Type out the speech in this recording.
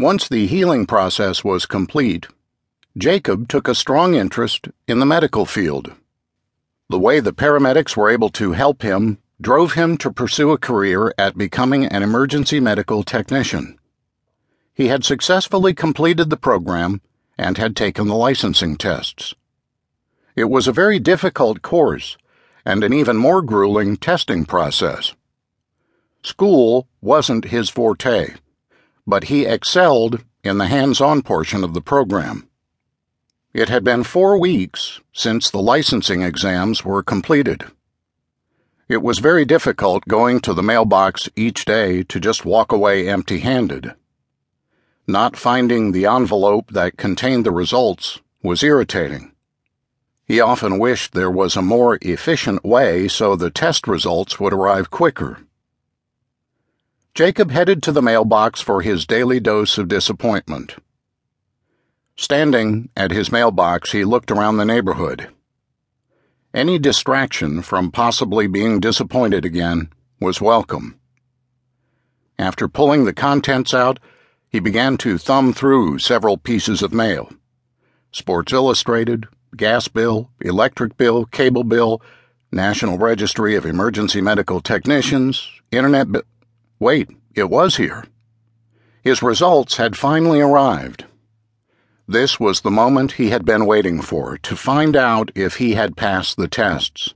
Once the healing process was complete, Jacob took a strong interest in the medical field. The way the paramedics were able to help him drove him to pursue a career at becoming an emergency medical technician. He had successfully completed the program and had taken the licensing tests. It was a very difficult course and an even more grueling testing process. School wasn't his forte, but he excelled in the hands on portion of the program. It had been four weeks since the licensing exams were completed. It was very difficult going to the mailbox each day to just walk away empty handed. Not finding the envelope that contained the results was irritating. He often wished there was a more efficient way so the test results would arrive quicker. Jacob headed to the mailbox for his daily dose of disappointment. Standing at his mailbox, he looked around the neighborhood. Any distraction from possibly being disappointed again was welcome. After pulling the contents out, he began to thumb through several pieces of mail Sports Illustrated, gas bill, electric bill, cable bill, National Registry of Emergency Medical Technicians, Internet bill. Wait, it was here. His results had finally arrived. This was the moment he had been waiting for to find out if he had passed the tests.